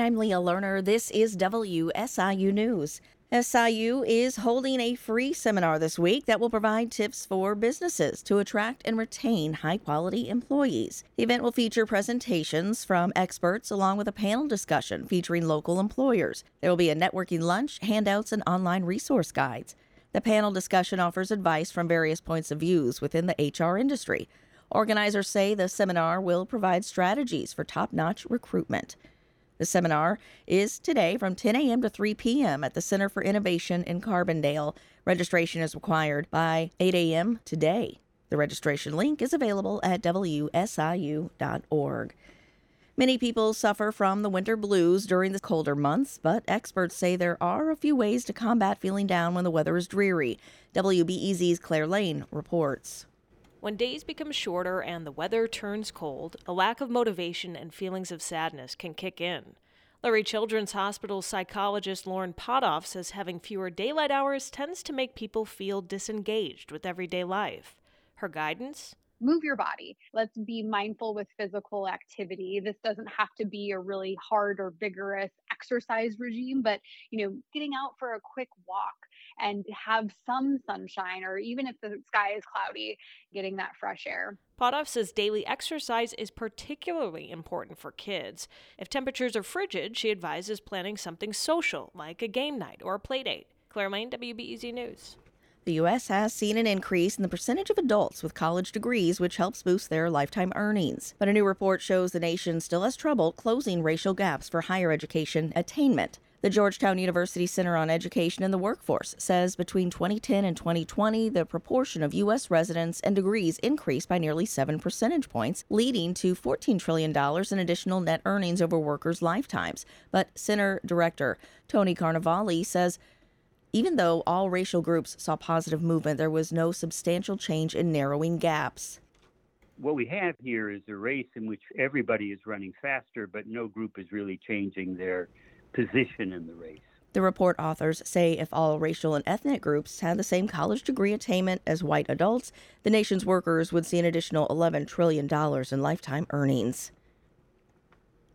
And I'm Leah Lerner. This is WSIU News. SIU is holding a free seminar this week that will provide tips for businesses to attract and retain high quality employees. The event will feature presentations from experts along with a panel discussion featuring local employers. There will be a networking lunch, handouts, and online resource guides. The panel discussion offers advice from various points of views within the HR industry. Organizers say the seminar will provide strategies for top notch recruitment. The seminar is today from 10 a.m. to 3 p.m. at the Center for Innovation in Carbondale. Registration is required by 8 a.m. today. The registration link is available at WSIU.org. Many people suffer from the winter blues during the colder months, but experts say there are a few ways to combat feeling down when the weather is dreary. WBEZ's Claire Lane reports. When days become shorter and the weather turns cold, a lack of motivation and feelings of sadness can kick in. Lurie Children's Hospital psychologist Lauren Potoff says having fewer daylight hours tends to make people feel disengaged with everyday life. Her guidance? Move your body. Let's be mindful with physical activity. This doesn't have to be a really hard or vigorous exercise regime, but you know, getting out for a quick walk and have some sunshine or even if the sky is cloudy, getting that fresh air. Potoff says daily exercise is particularly important for kids. If temperatures are frigid, she advises planning something social like a game night or a play date. Claire Lane, WBEZ News. The U.S. has seen an increase in the percentage of adults with college degrees, which helps boost their lifetime earnings. But a new report shows the nation still has trouble closing racial gaps for higher education attainment. The Georgetown University Center on Education and the Workforce says between 2010 and 2020, the proportion of U.S. residents and degrees increased by nearly 7 percentage points, leading to $14 trillion in additional net earnings over workers' lifetimes. But Center Director Tony Carnevale says even though all racial groups saw positive movement, there was no substantial change in narrowing gaps. What we have here is a race in which everybody is running faster, but no group is really changing their position in the race. The report authors say if all racial and ethnic groups had the same college degree attainment as white adults, the nation's workers would see an additional $11 trillion in lifetime earnings.